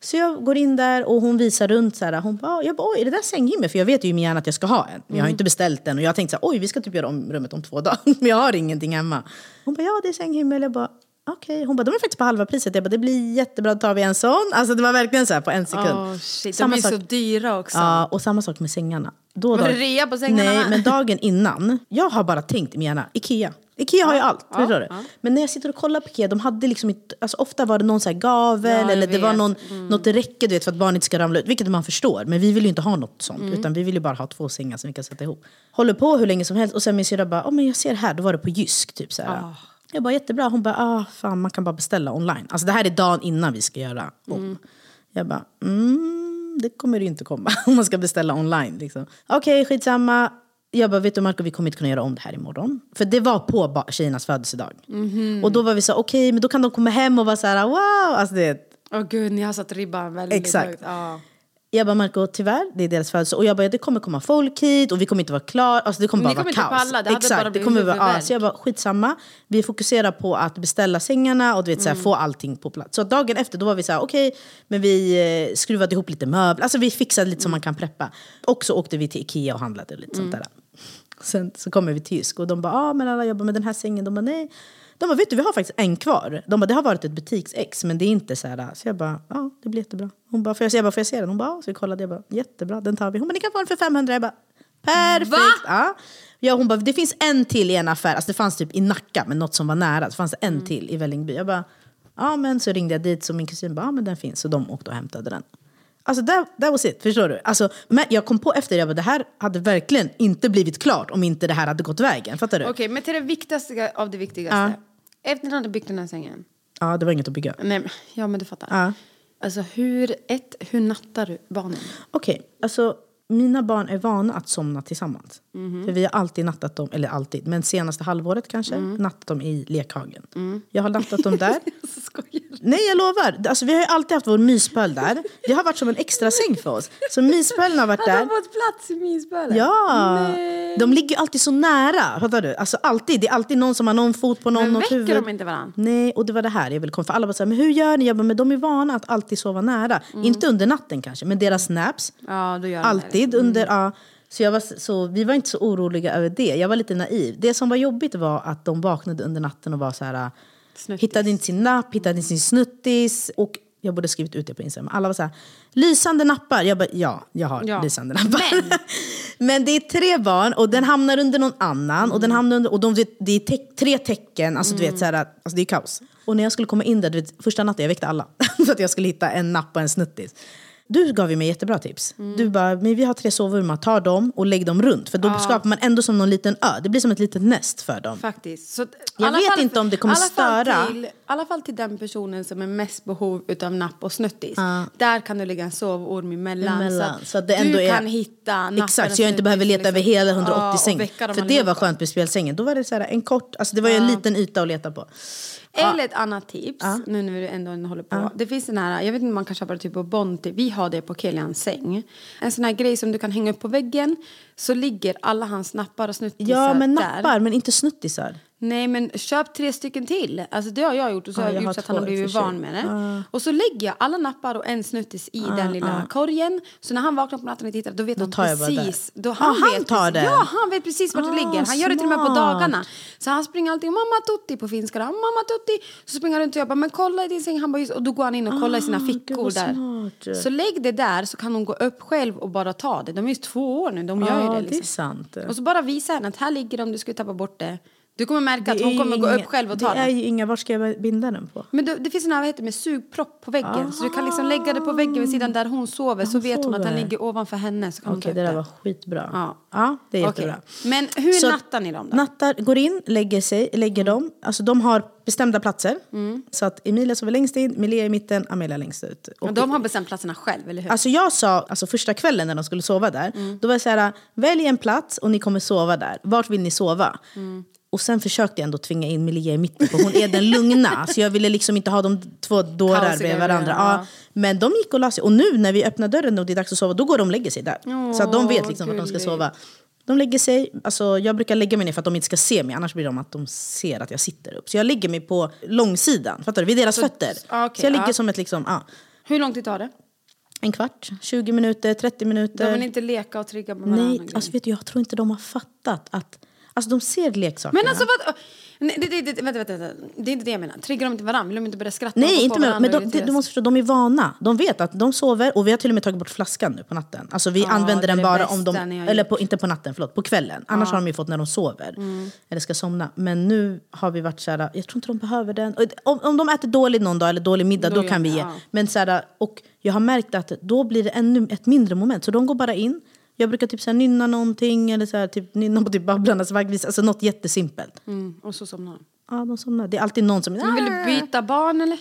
[SPEAKER 1] Så jag går in där och hon visar runt så här. Hon bara, jag bara, oj är det där sänghimmel? För jag vet ju i min hjärna att jag ska ha en. Men jag har inte beställt den. Och jag tänkte så här, oj vi ska typ göra om rummet om två dagar. Men jag har ingenting hemma. Hon bara, ja det är sänghimmel. Jag bara, okej. Hon bara, de är faktiskt på halva priset. Jag bara, det blir jättebra, då tar vi en sån. Alltså det var verkligen så här på en sekund.
[SPEAKER 2] Oh, shit.
[SPEAKER 1] Samma
[SPEAKER 2] de är
[SPEAKER 1] sak-
[SPEAKER 2] så dyra också.
[SPEAKER 1] Ja, och samma sak med sängarna. Då,
[SPEAKER 2] Var det
[SPEAKER 1] dag-
[SPEAKER 2] rea på sängarna
[SPEAKER 1] Nej, men dagen innan. Jag har bara tänkt i min hjärna, Ikea. Ikea har ju allt, förstår du? Men när jag sitter och kollar på Ikea, de hade liksom inte, alltså ofta var det någon så gavel
[SPEAKER 2] Ja,
[SPEAKER 1] eller det var
[SPEAKER 2] vet.
[SPEAKER 1] någon, något räcke du vet, för att barnet inte ska ramla ut. Vilket man förstår, men vi vill ju inte ha något sånt.
[SPEAKER 2] Mm.
[SPEAKER 1] Utan vi vill ju bara ha två sängar som vi kan sätta ihop. Håller på hur länge som helst och sen min syrra bara, oh, men jag ser här, då var det på Jysk. Typ, så här.
[SPEAKER 2] Ah.
[SPEAKER 1] Jag bara, jättebra. Hon bara, ah, fan man kan bara beställa online. Alltså det här är dagen innan vi ska göra om. Jag bara, mm, det kommer det ju inte komma om man ska beställa online. Liksom. Okej, skitsamma. Jag bara, vet du Marco, vi kommer inte kunna göra om det här imorgon. För det var på tjejernas födelsedag. Och då var vi så, okej, men då kan de komma hem och vara så här, wow. Alltså, det,
[SPEAKER 2] Åh gud, ni har satt ribban väldigt
[SPEAKER 1] Exakt.
[SPEAKER 2] högt.
[SPEAKER 1] Jag bara, Marco, tyvärr, det är deras födelsedag. Och jag bara, det kommer komma folk hit och vi kommer inte vara klara. Alltså, det kommer bara
[SPEAKER 2] kommer
[SPEAKER 1] vara
[SPEAKER 2] inte
[SPEAKER 1] kaos.
[SPEAKER 2] palla, det
[SPEAKER 1] Exakt,
[SPEAKER 2] bara
[SPEAKER 1] det kommer vara, ja. Så jag bara, skitsamma. Vi fokuserar på att beställa sängarna och du vet, så här,
[SPEAKER 2] Mm.
[SPEAKER 1] få allting på plats. Så dagen efter då var vi så här, okej, men vi eh, skruvade ihop lite möbler. Alltså vi fixade lite som man kan preppa. Och så åkte vi till Ikea och handlade lite sånt
[SPEAKER 2] Mm.
[SPEAKER 1] där. Sen så kommer vi till Jysk och de bara, ah, men alla jobbar med den här sängen. De bara, nej. De bara, vet du vi har faktiskt en kvar. De bara, det har varit ett butiksex men det är inte så här. Så jag bara, ja det blir jättebra. Hon bara, får jag se, jag bara, får jag se den? Hon bara, ja. Så vi kollade, jag bara, jättebra, den tar vi. Hon bara, ni kan få den för 500. Jag bara, perfekt.
[SPEAKER 2] Va?
[SPEAKER 1] Ja. Ja, hon bara, det finns en till i en affär. Alltså det fanns typ i Nacka, men något som var nära. Så fanns det en till i Vällingby. Jag bara, ja men så ringde jag dit så min kusin bara, ja men den finns. Så de åkte och hämtade den. Alltså that, that was it, förstår du? Alltså, men jag kom på efter, jag bara, det här hade verkligen inte blivit klart om inte det här hade gått vägen. Fattar du?
[SPEAKER 2] Okej, men till det viktigaste av det viktigaste. Efter att ni hade byggt den här sängen.
[SPEAKER 1] Ja, det var inget att bygga.
[SPEAKER 2] Nej, men- ja men du fattar.
[SPEAKER 1] Ja.
[SPEAKER 2] Alltså hur, ett, hur nattar du barnen?
[SPEAKER 1] Okej, alltså mina barn är vana att somna tillsammans.
[SPEAKER 2] Mhm.
[SPEAKER 1] För vi har alltid nattat dem, eller alltid, men senaste halvåret kanske,
[SPEAKER 2] Mm.
[SPEAKER 1] nattat dem i lekhagen. Jag har nattat dem där. Nej jag lovar, alltså, vi har alltid haft vår myspöl där. Det har varit som en extra säng för oss. Så myspölen har varit
[SPEAKER 2] de
[SPEAKER 1] där.
[SPEAKER 2] har fått plats i myspölen?
[SPEAKER 1] Ja,
[SPEAKER 2] Nej.
[SPEAKER 1] de ligger alltid så nära. Fattar du? Alltså alltid, det är alltid någon som har någon fot på någon.
[SPEAKER 2] Men väcker
[SPEAKER 1] huvud.
[SPEAKER 2] de inte varandra?
[SPEAKER 1] Nej, och det var det här jag ville komma för Alla bara så här, men hur gör ni? Jag bara, men de är vana att alltid sova nära.
[SPEAKER 2] Mm.
[SPEAKER 1] Inte under natten kanske, men deras naps.
[SPEAKER 2] Ja, då gör de det.
[SPEAKER 1] Alltid under, ja. Så, jag var, så vi var inte så oroliga över det. Jag var lite naiv. Det som var jobbigt var att de vaknade under natten och var så här...
[SPEAKER 2] Snuttis.
[SPEAKER 1] Hittade inte sin napp, hittade inte sin snuttis. Och jag borde skrivit ut det på Instagram. Alla var så här, lysande nappar. Jag bara, ja, jag har
[SPEAKER 2] Ja.
[SPEAKER 1] lysande nappar. Men. det är tre barn och den hamnar under någon annan. Och, den hamnar under, och de, det är te- tre tecken. Alltså, du vet, så här, alltså, det är kaos. Och när jag skulle komma in där, vet, första natten, jag väckte alla. för att jag skulle hitta en napp och en snuttis. Du gav ju mig jättebra tips. Du bara, men vi har tre sovrum, ta dem och lägg dem runt. För då skapar man ändå som någon liten ö. Det blir som ett litet nest för dem.
[SPEAKER 2] Faktiskt. Så,
[SPEAKER 1] Jag vet inte om det kommer
[SPEAKER 2] alla fall
[SPEAKER 1] störa.
[SPEAKER 2] I alla fall till den personen som är mest behov av napp och snuttis. Där kan du lägga en sovorm emellan.
[SPEAKER 1] Emellan,
[SPEAKER 2] så att,
[SPEAKER 1] så att det ändå
[SPEAKER 2] du
[SPEAKER 1] är-
[SPEAKER 2] kan hitta nappen
[SPEAKER 1] Exakt, så jag inte behöver leta över
[SPEAKER 2] liksom.
[SPEAKER 1] hela 180
[SPEAKER 2] Ja, och
[SPEAKER 1] sängen. För det var skönt med spjälsängen. Då var det så här, en kort, alltså det var ju en liten yta att leta på.
[SPEAKER 2] Eller ett annat tips, nu när vi ändå håller på. Det finns den här, jag vet inte om man kan köpa det typ på Bonti. Vi har det på Kilians säng. En sån här grej som du kan hänga upp på väggen. Så ligger alla hans nappar och snuttisar
[SPEAKER 1] Ja, men
[SPEAKER 2] där.
[SPEAKER 1] nappar, men inte snuttisar.
[SPEAKER 2] Nej men köp tre stycken till. Alltså det har jag gjort och så
[SPEAKER 1] Ja,
[SPEAKER 2] har jag, gjort så att han har blivit van med det. Och så lägger jag alla nappar och en snuttis i den lilla korgen. Så när han vaknar på natten och tittar då vet han
[SPEAKER 1] jag bara
[SPEAKER 2] precis. Då han,
[SPEAKER 1] han
[SPEAKER 2] vet
[SPEAKER 1] tar den.
[SPEAKER 2] Ja, han vet precis vart det
[SPEAKER 1] Ah,
[SPEAKER 2] ligger. Han gör det till och med på
[SPEAKER 1] smart.
[SPEAKER 2] dagarna. Så han springer alltid mamma tutti på finska. då. Mamma tutti. Så springer han runt och jag bara men kolla i din säng. Han bara, just, och då går han in och kollar i sina
[SPEAKER 1] Ah,
[SPEAKER 2] fickor där.
[SPEAKER 1] smart.
[SPEAKER 2] Så lägg det där så kan hon gå upp själv och bara ta det. De är ju två år nu. De gör ju det
[SPEAKER 1] det är
[SPEAKER 2] liksom.
[SPEAKER 1] sant.
[SPEAKER 2] Och så bara visa henne att här ligger de om du skulle tappa bort det. Du kommer märka att hon kommer gå
[SPEAKER 1] inga-
[SPEAKER 2] upp själv och ta
[SPEAKER 1] Det är
[SPEAKER 2] den.
[SPEAKER 1] ju inga, var ska jag binda den på?
[SPEAKER 2] Men det, det finns en här, vad heter det, med sugpropp på väggen. Så du kan liksom lägga det på väggen vid sidan där hon sover. Så
[SPEAKER 1] hon
[SPEAKER 2] vet hon att den
[SPEAKER 1] sover.
[SPEAKER 2] ligger ovanför henne. Så kan
[SPEAKER 1] Okej,
[SPEAKER 2] upp
[SPEAKER 1] det där var skitbra.
[SPEAKER 2] Ja.
[SPEAKER 1] Ja, det är jättebra.
[SPEAKER 2] Men hur
[SPEAKER 1] Så-
[SPEAKER 2] nattar ni dem då?
[SPEAKER 1] Nattar, går in, lägger sig, lägger dem. Alltså de har bestämda platser.
[SPEAKER 2] Mm.
[SPEAKER 1] Så att Emilia sover längst in, Milea i mitten, Amelia längst ut. Och
[SPEAKER 2] de har bestämt platserna själv, eller hur?
[SPEAKER 1] Alltså jag sa, alltså första kvällen när de skulle sova där, då var jag så här, välj en plats och ni kommer sova där. Vart vill ni sova? Och sen försökte jag ändå tvinga in Melia i mitten, för hon är den lugna. så jag ville liksom inte ha de två dårar bredvid varandra.
[SPEAKER 2] ja.
[SPEAKER 1] Men de gick och la sig. Och nu när vi öppnar dörren och det är dags att sova, då går de och lägger sig där. så att de vet liksom vart de ska
[SPEAKER 2] gulligt.
[SPEAKER 1] sova. De lägger sig, alltså jag brukar lägga mig ner för att de inte ska se mig, annars blir de att de ser att jag sitter upp. Så jag lägger mig på långsidan, fattar du? Vid deras fötter.
[SPEAKER 2] ah, okej,
[SPEAKER 1] så jag ligger
[SPEAKER 2] ja.
[SPEAKER 1] som ett liksom, ja,
[SPEAKER 2] Hur lång tid tar det?
[SPEAKER 1] en kvart, 20 minuter, 30 minuter.
[SPEAKER 2] De vill inte leka och trigga med varandra.
[SPEAKER 1] Nej, alltså vet du, jag tror inte de har fattat att... Alltså de ser leksakerna.
[SPEAKER 2] Men alltså vad... Nej, det, det, det, vänta, vänta, vänta. Det är inte det jag menar. Triggar de inte varandra? Vill de inte börja skratta?
[SPEAKER 1] Nej, inte med, men de, du måste förstå, de är vana. De vet att de sover och vi har till och med tagit bort flaskan nu på natten. Alltså vi
[SPEAKER 2] Ja,
[SPEAKER 1] använder den bara om de, eller på, inte på natten, förlåt, på kvällen. Annars har de ju fått när de sover.
[SPEAKER 2] Mm.
[SPEAKER 1] Eller ska somna. Men nu har vi varit så här, jag tror inte de behöver den. Om, om de äter dåligt någon dag eller dålig middag,
[SPEAKER 2] Då
[SPEAKER 1] då, kan vi ge.
[SPEAKER 2] ja.
[SPEAKER 1] Men så här, och jag har märkt att då blir det ännu ett mindre moment. Så de går bara in. Jag brukar typ så nynna någonting eller så här, typ, nynna på typ Babblarnas vaggvis. Alltså något jättesimpelt.
[SPEAKER 2] Mm, och så somnar de.
[SPEAKER 1] Ja, de somnar. Det är alltid någon som...
[SPEAKER 2] Men vill du byta barn eller?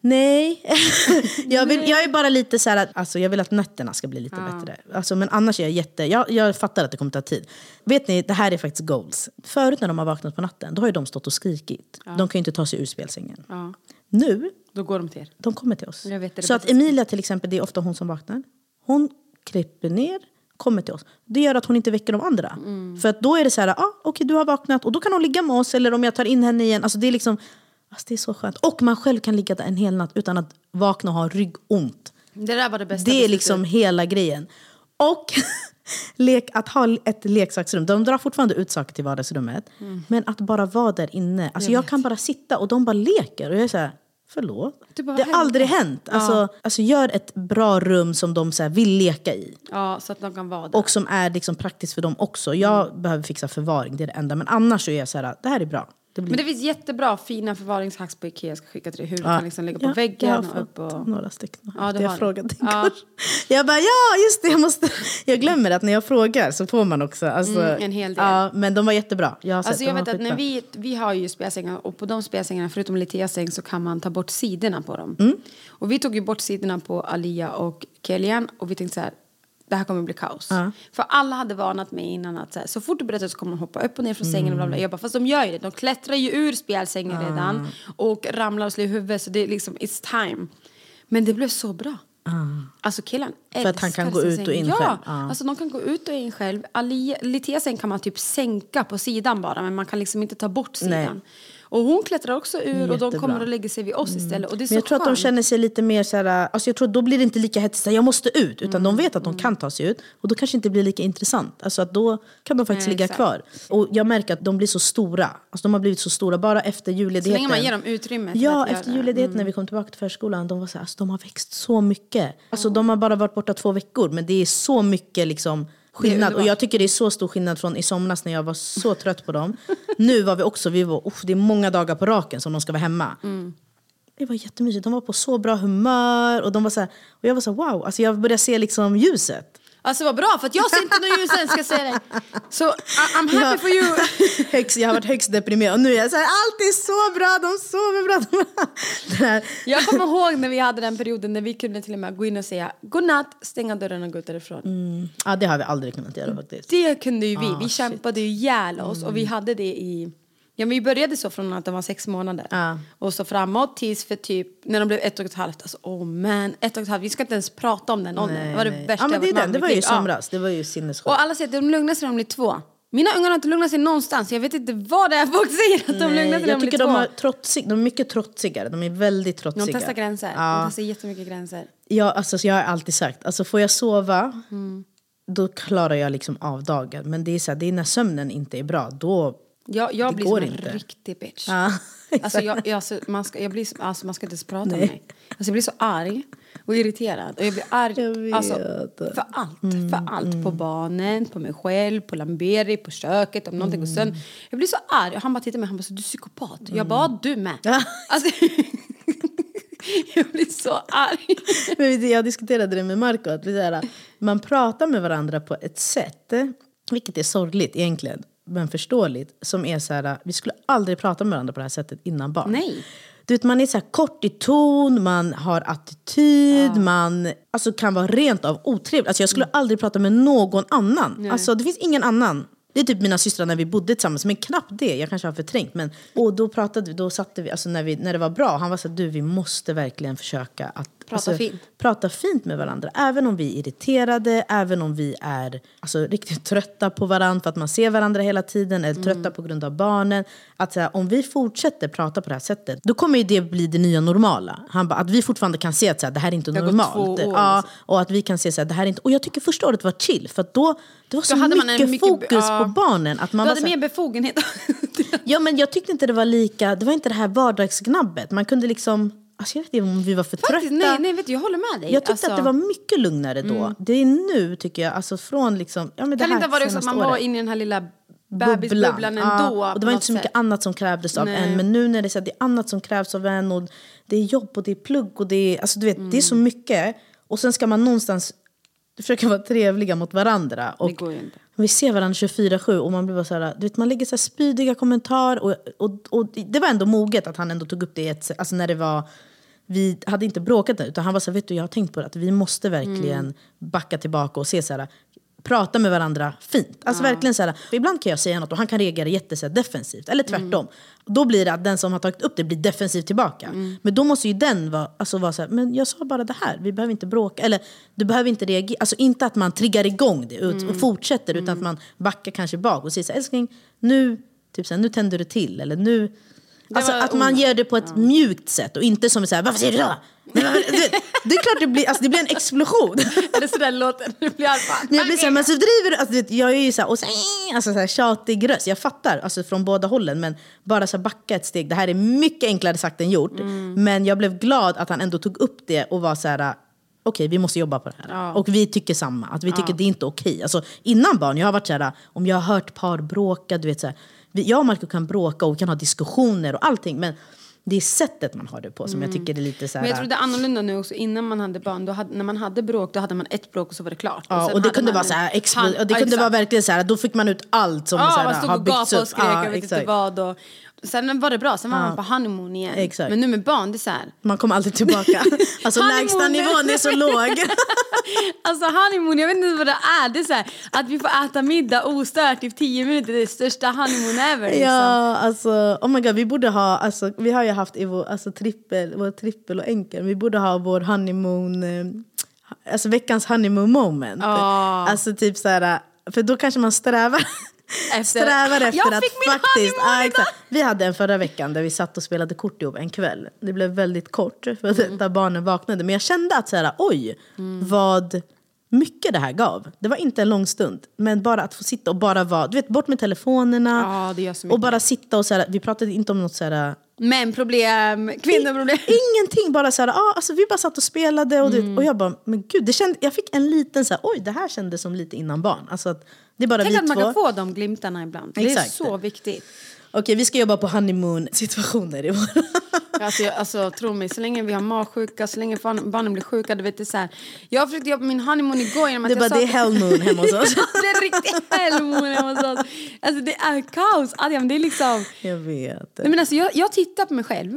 [SPEAKER 1] Nej. jag, vill, jag är bara lite så här att alltså, jag vill att nätterna ska bli lite bättre. Alltså, men annars är jag jätte... Jag, jag fattar att det kommer ta tid. Vet ni, det här är faktiskt goals. Förut när de har vaknat på natten, då har ju de stått och skrikit. De kan ju inte ta sig ur spelsängen.
[SPEAKER 2] Ja.
[SPEAKER 1] Nu,
[SPEAKER 2] Då går de till er.
[SPEAKER 1] de kommer till oss.
[SPEAKER 2] Vet
[SPEAKER 1] så att. Emilia till exempel, det är ofta hon som vaknar. Hon klipper ner, kommer till oss. Det gör att hon inte väcker de andra.
[SPEAKER 2] Mm.
[SPEAKER 1] För att då är det så här, ah, okej du har vaknat och då kan hon ligga med oss. Eller om jag tar in henne igen. Alltså det är liksom, alltså det är så skönt. Och man själv kan ligga där en hel natt utan att vakna och ha ryggont.
[SPEAKER 2] Det där var det bästa
[SPEAKER 1] Det är liksom hela grejen. Och lek, att ha ett leksaksrum. De drar fortfarande ut saker till vardagsrummet.
[SPEAKER 2] Mm.
[SPEAKER 1] Men att bara vara där inne. Alltså jag, kan bara sitta och de bara leker. Och jag är så här, förlåt? Det har aldrig hänt. Alltså, alltså gör ett bra rum som de så vill leka i.
[SPEAKER 2] Ja, så att de kan vara där.
[SPEAKER 1] Och som är liksom praktiskt för dem också. Jag
[SPEAKER 2] Mm.
[SPEAKER 1] behöver fixa förvaring, det är det enda. Men annars så är jag så här, det här är bra. Det blir
[SPEAKER 2] Men det finns jättebra fina förvaringshacks på Ikea. Jag ska skicka till dig hur du
[SPEAKER 1] Ja.
[SPEAKER 2] kan liksom lägga på
[SPEAKER 1] Ja,
[SPEAKER 2] väggen
[SPEAKER 1] jag har
[SPEAKER 2] och upp.
[SPEAKER 1] fått
[SPEAKER 2] Och...
[SPEAKER 1] några stycken.
[SPEAKER 2] Ja, det
[SPEAKER 1] jag frågade
[SPEAKER 2] Ja.
[SPEAKER 1] Jag bara, ja just det, jag måste... Jag glömmer att när jag frågar så får man också. Alltså,
[SPEAKER 2] Mm, en hel del.
[SPEAKER 1] Ja, men de var jättebra. Jag har
[SPEAKER 2] Alltså jag vet att när vi, vi har ju spelsängar och på de spelsängarna förutom Litias säng så kan man ta bort sidorna på dem.
[SPEAKER 1] Mm.
[SPEAKER 2] Och vi tog ju bort sidorna på Alia och Kelian och vi tänkte så här det här kommer bli kaos.
[SPEAKER 1] Ja.
[SPEAKER 2] För alla hade varnat mig innan att så, här, så fort du berättar så kommer de hoppa upp och ner från sängen och bla bla. Jag bara, fast de gör ju det. De klättrar ju ur spelsängen redan och ramlar och slår i huvudet så det är liksom, it's time. Men det blev så bra. Alltså killen
[SPEAKER 1] För att han kan gå ut och in
[SPEAKER 2] ja,
[SPEAKER 1] själv. Ja.
[SPEAKER 2] Alltså de kan gå ut och in själv. Säng kan man typ sänka på sidan bara men man kan liksom inte ta bort sidan.
[SPEAKER 1] Nej.
[SPEAKER 2] Och hon klättrar också ur och de
[SPEAKER 1] Jättebra.
[SPEAKER 2] kommer och lägger sig vid oss istället. Och det är så
[SPEAKER 1] Men jag tror att de
[SPEAKER 2] skönt.
[SPEAKER 1] känner sig lite mer så här, alltså jag tror då blir det inte lika hetsigt, så jag måste ut. Utan de vet att de kan ta sig ut. Och då kanske det inte blir lika intressant. Alltså att då kan de faktiskt
[SPEAKER 2] Nej,
[SPEAKER 1] ligga
[SPEAKER 2] exakt.
[SPEAKER 1] kvar. Och jag märker att de blir så stora. Alltså de har blivit så stora bara efter
[SPEAKER 2] Så
[SPEAKER 1] julledigheten.
[SPEAKER 2] länge man ger dem utrymme
[SPEAKER 1] Ja, efter julledigheten när vi kom tillbaka till förskolan, de var så här, alltså, de har växt så mycket. Alltså de har bara varit borta två veckor, men det är så mycket liksom skillnad. Och jag tycker det är så stor skillnad från i somras när jag var så trött på dem. nu var vi också, vi var, uff, det är många dagar på raken som de ska vara hemma. Det var jättemysigt, de var på så bra humör. Och, de var så här, och jag var så här, wow, alltså jag började se liksom ljuset.
[SPEAKER 2] Alltså vad bra för att jag ser inte någon ljus än ska jag säga dig. Så I'm happy for you.
[SPEAKER 1] högst, jag har varit högst deprimerad och nu är jag så här, allt är så bra, de sover bra. Här,
[SPEAKER 2] Jag kommer ihåg när vi hade den perioden när vi kunde till och med gå in och säga godnatt, stänga dörren och gå ut därifrån.
[SPEAKER 1] ja, det har vi aldrig kunnat göra faktiskt.
[SPEAKER 2] Det kunde ju vi.
[SPEAKER 1] Ah,
[SPEAKER 2] vi
[SPEAKER 1] shit.
[SPEAKER 2] kämpade ju ihjäl oss och vi hade det i... Ja, men vi började så från att de var sex månader.
[SPEAKER 1] Ja.
[SPEAKER 2] Och så framåt tills för typ när de blev ett och ett halvt. Alltså oh man, ett och ett halvt. Vi ska inte ens prata om den åldern. Det var det
[SPEAKER 1] nej.
[SPEAKER 2] värsta
[SPEAKER 1] ja, men
[SPEAKER 2] jag
[SPEAKER 1] det, är den. det var ju i
[SPEAKER 2] liv. Ja.
[SPEAKER 1] somras, det var ju sinnessjukt.
[SPEAKER 2] Och alla säger att de lugnar sig när de blir två. Mina ungar har inte lugnat sig någonstans. Jag vet inte vad det är folk säger att de lugnar sig när de
[SPEAKER 1] jag
[SPEAKER 2] blir
[SPEAKER 1] tycker
[SPEAKER 2] två.
[SPEAKER 1] de, har trotsig, de är mycket trotsigare, de är väldigt
[SPEAKER 2] De
[SPEAKER 1] trotsiga.
[SPEAKER 2] testar gränser.
[SPEAKER 1] Ja.
[SPEAKER 2] De testar jättemycket gränser.
[SPEAKER 1] Ja, alltså, så jag har alltid sagt, alltså, får jag sova,
[SPEAKER 2] Mm.
[SPEAKER 1] då klarar jag liksom av dagen. Men det är, så här, det är när sömnen inte är bra, då...
[SPEAKER 2] Jag, jag blir som en
[SPEAKER 1] inte.
[SPEAKER 2] riktig bitch.
[SPEAKER 1] Ja,
[SPEAKER 2] Alltså, jag, jag, alltså, man, ska, jag blir, alltså, man ska inte ens prata med mig. Alltså, jag blir så arg och irriterad. Och jag blir arg
[SPEAKER 1] Jag
[SPEAKER 2] alltså, för allt. för allt. På barnen, på mig själv, på Lamberi, på köket. Om någonting går sönder. Jag blir så arg. Och han bara tittar på mig han bara, så, du är psykopat. Jag bara, "Ja, du med. Alltså, jag blir så arg.
[SPEAKER 1] Men jag diskuterade det med Marco, att vi så här, man pratar med varandra på ett sätt, vilket är sorgligt egentligen, men förståeligt, som är så här, vi skulle aldrig prata med varandra på det här sättet innan barn.
[SPEAKER 2] Nej.
[SPEAKER 1] Du vet, man är så här kort i ton, man har attityd, man alltså, kan vara rent av otrevlig. Alltså, jag skulle aldrig prata med någon annan. Alltså, det finns ingen annan. Det är typ mina systrar när vi bodde tillsammans, men knappt det. Jag kanske har förträngt. Men, och då pratade vi, då satte vi, alltså när, vi, när det var bra, han var så här, du vi måste verkligen försöka att
[SPEAKER 2] Prata fint.
[SPEAKER 1] Prata fint med varandra. Även om vi är irriterade, även om vi är alltså, riktigt trötta på varandra för att man ser varandra hela tiden, eller trötta
[SPEAKER 2] Mm.
[SPEAKER 1] på grund av barnen. Att så här, om vi fortsätter prata på det här sättet, då kommer det bli det nya normala. Han bara, att vi fortfarande kan se att så här, det här är inte
[SPEAKER 2] gått
[SPEAKER 1] normalt.
[SPEAKER 2] år,
[SPEAKER 1] ja,
[SPEAKER 2] liksom.
[SPEAKER 1] och att vi kan se så här, det här är inte... Och jag tycker första året var chill, för att då det var så
[SPEAKER 2] hade man en
[SPEAKER 1] mycket,
[SPEAKER 2] mycket-
[SPEAKER 1] fokus
[SPEAKER 2] ja.
[SPEAKER 1] på barnen. Att man
[SPEAKER 2] Du hade mer befogenhet.
[SPEAKER 1] Ja men jag tyckte inte det var lika, det var inte det här vardagsgnabbet. Man kunde liksom, alltså jag vet inte om vi var för
[SPEAKER 2] Faktiskt,
[SPEAKER 1] trötta.
[SPEAKER 2] nej, nej, vet du, jag håller med dig.
[SPEAKER 1] Jag tyckte
[SPEAKER 2] Alltså, Mm.
[SPEAKER 1] att det var mycket lugnare då. Det är nu tycker jag, alltså från liksom, ja men det
[SPEAKER 2] Kan det inte ha varit så att man var inne i den här lilla bebisbubblan ändå?
[SPEAKER 1] Ja, och det var inte så mycket
[SPEAKER 2] sätt?
[SPEAKER 1] annat som krävdes av
[SPEAKER 2] Nej.
[SPEAKER 1] en. Men nu när det är, så här, det är annat som krävs av en och det är jobb och det är plugg och det är, alltså du vet, det är
[SPEAKER 2] Mm.
[SPEAKER 1] så mycket. Och sen ska man någonstans försöka vara trevliga mot varandra. Och
[SPEAKER 2] Det går ju inte.
[SPEAKER 1] Vi ser varandra 24-7 och man blir bara så här, du vet, man lägger så här spydiga kommentarer. Och, och, och det var ändå moget att han ändå tog upp det alltså när det var vi hade inte bråkat utan han var så här, vet du jag har tänkt på det att vi måste verkligen
[SPEAKER 2] Mm.
[SPEAKER 1] backa tillbaka och se så här, prata med varandra fint. Alltså verkligen så här, ibland kan jag säga något och han kan reagera jätte så här, defensivt, eller tvärtom. Då blir det att den som har tagit upp det blir defensiv tillbaka. Men då måste ju den vara, alltså vara så här, men jag sa bara det här, vi behöver inte bråka. Eller du behöver inte reagera, alltså inte att man triggar igång det ut och fortsätter utan att man backar kanske bak och säger så här, älskling, nu, typ så här, nu tänder du till. Eller nu, alltså
[SPEAKER 2] var
[SPEAKER 1] att man gör det på ett mjukt sätt och inte som så här, varför säger du så? Men, Det är klart det blir, alltså, det blir en explosion.
[SPEAKER 2] Det sådär låter? Det blir allt
[SPEAKER 1] Men jag blir såhär, men så driver du, alltså, jag är ju såhär, och så, alltså, så här, tjatig röst. Jag fattar alltså, från båda hållen men bara så här, backa ett steg. Det här är mycket enklare sagt än gjort. Men jag blev glad att han ändå tog upp det och var så här. Okej, vi måste jobba på det här. Och vi tycker samma. Att vi tycker det är inte okej. Alltså, innan barn, jag har varit så här, om jag har hört par bråka, du vet så här, Jag och Marco kan bråka och kan ha diskussioner och allting. Men det är sättet man har det på som jag tycker är lite så här.
[SPEAKER 2] Men jag tror det är annorlunda nu också. Innan man hade barn, då hade, när man hade bråk, då hade man ett bråk och så var det klart.
[SPEAKER 1] Ja,
[SPEAKER 2] sen
[SPEAKER 1] och det kunde vara så här, expl-
[SPEAKER 2] han-
[SPEAKER 1] och det
[SPEAKER 2] ja,
[SPEAKER 1] kunde vara verkligen så här, då fick man ut allt som så
[SPEAKER 2] Ja,
[SPEAKER 1] här,
[SPEAKER 2] man stod
[SPEAKER 1] har
[SPEAKER 2] och gapade och skrek,
[SPEAKER 1] Ja,
[SPEAKER 2] jag vet inte
[SPEAKER 1] exakt.
[SPEAKER 2] vad. Och, sen var det bra, sen var man på honeymoon igen.
[SPEAKER 1] Exakt.
[SPEAKER 2] Men nu med barn, det är så här.
[SPEAKER 1] Man kommer alltid tillbaka. Alltså lägsta nivån är så låg.
[SPEAKER 2] Alltså honeymoon, jag vet inte vad det är. Det är så här, att vi får äta middag ostört i tio minuter, det är det största honeymoon ever. Liksom.
[SPEAKER 1] Ja, alltså, oh my god, vi borde ha, alltså, vi har ju haft i vår, alltså, trippel, vår trippel och enkel, vi borde ha vår honeymoon, eh, alltså veckans honeymoon moment.
[SPEAKER 2] Ja.
[SPEAKER 1] Alltså typ så här, för då kanske man strävar
[SPEAKER 2] Efter-
[SPEAKER 1] Strävar efter
[SPEAKER 2] Jag
[SPEAKER 1] att
[SPEAKER 2] fick min
[SPEAKER 1] faktiskt...
[SPEAKER 2] idag!
[SPEAKER 1] exakt. Vi hade en förra veckan där vi satt och spelade kort ihop en kväll. Det blev väldigt kort för att
[SPEAKER 2] Mm.
[SPEAKER 1] där barnen vaknade. Men jag kände att så här, oj, vad mycket det här gav. Det var inte en lång stund. Men bara att få sitta och bara vara, du vet, bort med telefonerna.
[SPEAKER 2] Ja,
[SPEAKER 1] och bara sitta och så här, vi pratade inte om något så här...
[SPEAKER 2] Män problem, kvinnoproblem.
[SPEAKER 1] Ingenting, bara så här, ah, alltså vi bara satt och spelade och,
[SPEAKER 2] Mm.
[SPEAKER 1] och jag bara, men gud, det kände, jag fick en liten så här, oj det här kändes som lite innan barn. Alltså att det är bara
[SPEAKER 2] Tänk
[SPEAKER 1] vi
[SPEAKER 2] att man
[SPEAKER 1] två.
[SPEAKER 2] kan få de glimtarna ibland. Det är
[SPEAKER 1] Exakt.
[SPEAKER 2] så viktigt.
[SPEAKER 1] Okej, vi ska jobba på honeymoon situationer i vår...
[SPEAKER 2] Alltså, jag, alltså, tro mig, så länge vi har magsjuka, så länge barn, barnen blir sjuka, du vet det så här. Jag försökte jobba på min honeymoon igår genom att
[SPEAKER 1] Det
[SPEAKER 2] jag
[SPEAKER 1] bara,
[SPEAKER 2] sa
[SPEAKER 1] det är hellmoon hemma hos oss.
[SPEAKER 2] det är riktigt hellmoon hemma hos oss. Alltså det är kaos. Adrian, det är liksom...
[SPEAKER 1] Jag vet.
[SPEAKER 2] Nej, men alltså, jag, jag tittar på mig själv,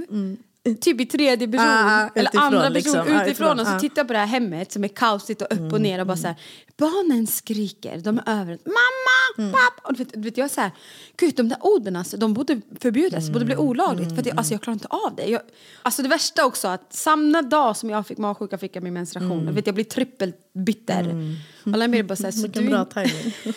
[SPEAKER 2] typ i tredje person,
[SPEAKER 1] Ah,
[SPEAKER 2] eller
[SPEAKER 1] utifrån,
[SPEAKER 2] andra person
[SPEAKER 1] liksom. Ah,
[SPEAKER 2] utifrån,
[SPEAKER 1] utifrån,
[SPEAKER 2] och så
[SPEAKER 1] ah.
[SPEAKER 2] tittar jag på det här hemmet som är kaosigt och upp och ner och bara så här, barnen skriker, de är över mamma, pappa. Och du vet, du vet, jag är så här, gud de där orden alltså, de borde förbjudas, borde bli olagligt för att jag, alltså, jag klarar inte av det. Jag, alltså det värsta också att samma dag som jag fick magsjuka fick jag min menstruation. Jag, vet, jag blir trippelbitter. Och Lamir bara så här, så
[SPEAKER 1] Vilken
[SPEAKER 2] du
[SPEAKER 1] bra timing.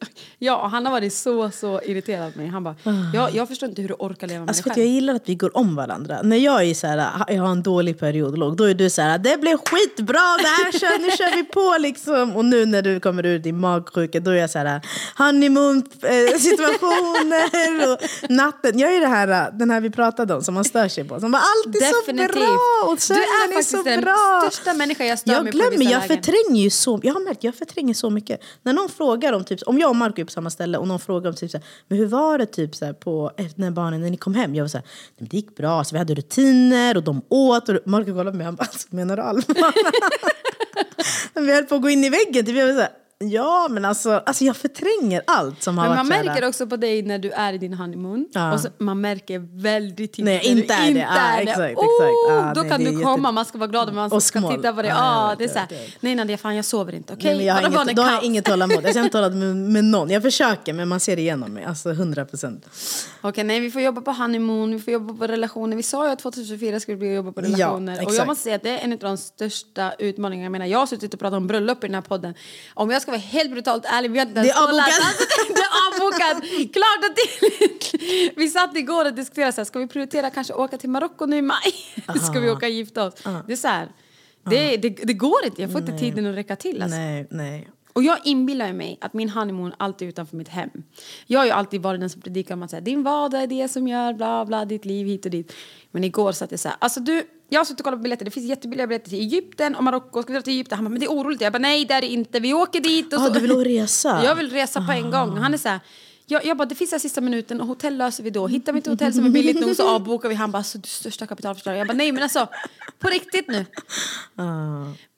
[SPEAKER 2] Ja, han har varit så, så irriterad på mig. Han bara, jag, jag förstår inte hur du orkar leva med
[SPEAKER 1] Alltså
[SPEAKER 2] dig
[SPEAKER 1] att jag
[SPEAKER 2] själv.
[SPEAKER 1] gillar att vi går om varandra. När jag är så här, jag har en dålig period, då är du så här, det blir skitbra, det här kör, nu kör vi på liksom. Och nu när du kommer ur din magsjuka, då är jag så här, honeymoon situationer och natten. Jag är det här, den här vi pratade om som man stör sig på. Som bara, allt är
[SPEAKER 2] Definitivt.
[SPEAKER 1] så bra och
[SPEAKER 2] Du är
[SPEAKER 1] är,
[SPEAKER 2] faktiskt
[SPEAKER 1] så
[SPEAKER 2] den
[SPEAKER 1] bra.
[SPEAKER 2] största människa jag stör
[SPEAKER 1] jag
[SPEAKER 2] mig på i
[SPEAKER 1] glömmer, jag förtränger ju så, jag har märkt, jag förtränger så mycket. När någon frågar om, typ, om jag och Marco är på samma ställe och någon frågar om typ, så här, men hur var det typ, så här, på, när barnen, när ni kom hem? Jag var så här, det gick bra, så vi hade rutiner och de åt. Och Marco kollade på mig och han bara, alltså, menar du allvar? Vi höll på att gå in i väggen. Typ. Jag var så här, Ja, men alltså, alltså jag förtränger allt som har
[SPEAKER 2] Men
[SPEAKER 1] varit
[SPEAKER 2] man märker också på dig när du är i din honeymoon.
[SPEAKER 1] Ja.
[SPEAKER 2] Och så, man märker väldigt tydligt
[SPEAKER 1] Nej,
[SPEAKER 2] när
[SPEAKER 1] inte är det. Ja, exakt, exakt.
[SPEAKER 2] Oh,
[SPEAKER 1] Ja,
[SPEAKER 2] då
[SPEAKER 1] nej,
[SPEAKER 2] kan
[SPEAKER 1] det
[SPEAKER 2] du
[SPEAKER 1] är
[SPEAKER 2] komma,
[SPEAKER 1] jätte-
[SPEAKER 2] man ska vara glad om man
[SPEAKER 1] Och
[SPEAKER 2] ska titta på det.
[SPEAKER 1] Ja,
[SPEAKER 2] Ja,
[SPEAKER 1] jag
[SPEAKER 2] det är så här, nej Nadia, fan jag sover inte. Okej?
[SPEAKER 1] Men jag har inget,
[SPEAKER 2] det
[SPEAKER 1] då har jag inget tålamod. Jag ska inte tålamod med, med någon. Jag försöker, men man ser igenom mig. Alltså 100 procent.
[SPEAKER 2] Okej, nej vi får jobba på honeymoon, vi får jobba på relationer. Vi sa ju att 2024 skulle bli att jobba på
[SPEAKER 1] Ja,
[SPEAKER 2] relationer. och jag måste säga att det är en av de största utmaningarna. Jag menar, jag har suttit och pratat om bröllop i den här podden. Om jag ska vara helt brutalt ärlig, vi har inte
[SPEAKER 1] Det är
[SPEAKER 2] ens
[SPEAKER 1] avbokat.
[SPEAKER 2] Alltså, det är avbokat! Klart och tydligt! Vi satt igår och diskuterade, så här, ska vi prioritera kanske åka till Marocko nu i maj? ska vi åka och gifta oss? Det är så här, det, det, det går inte, jag får inte tiden att räcka till. Alltså.
[SPEAKER 1] Nej, nej.
[SPEAKER 2] Och jag inbillar mig att min honeymoon alltid är utanför mitt hem. Jag har ju alltid varit den som predikar om att din vardag är det som gör bla bla, ditt liv hit och dit. Men igår satt jag så här, alltså du, jag har suttit och kollat på biljetter, det finns jättebilliga biljetter till Egypten och Marocko, ska vi dra till Egypten? Han bara, men det är oroligt. Jag bara, nej det är det inte, vi åker dit. Och
[SPEAKER 1] Ah,
[SPEAKER 2] så.
[SPEAKER 1] du vill resa?
[SPEAKER 2] Jag vill resa på en gång. Han är så här, jag, jag bara, det finns här sista minuten och hotell löser vi då. Hittar vi inte hotell som är billigt nog så avbokar vi. Han bara, så du största kapitalförstörare. Jag bara, nej men alltså, på riktigt nu.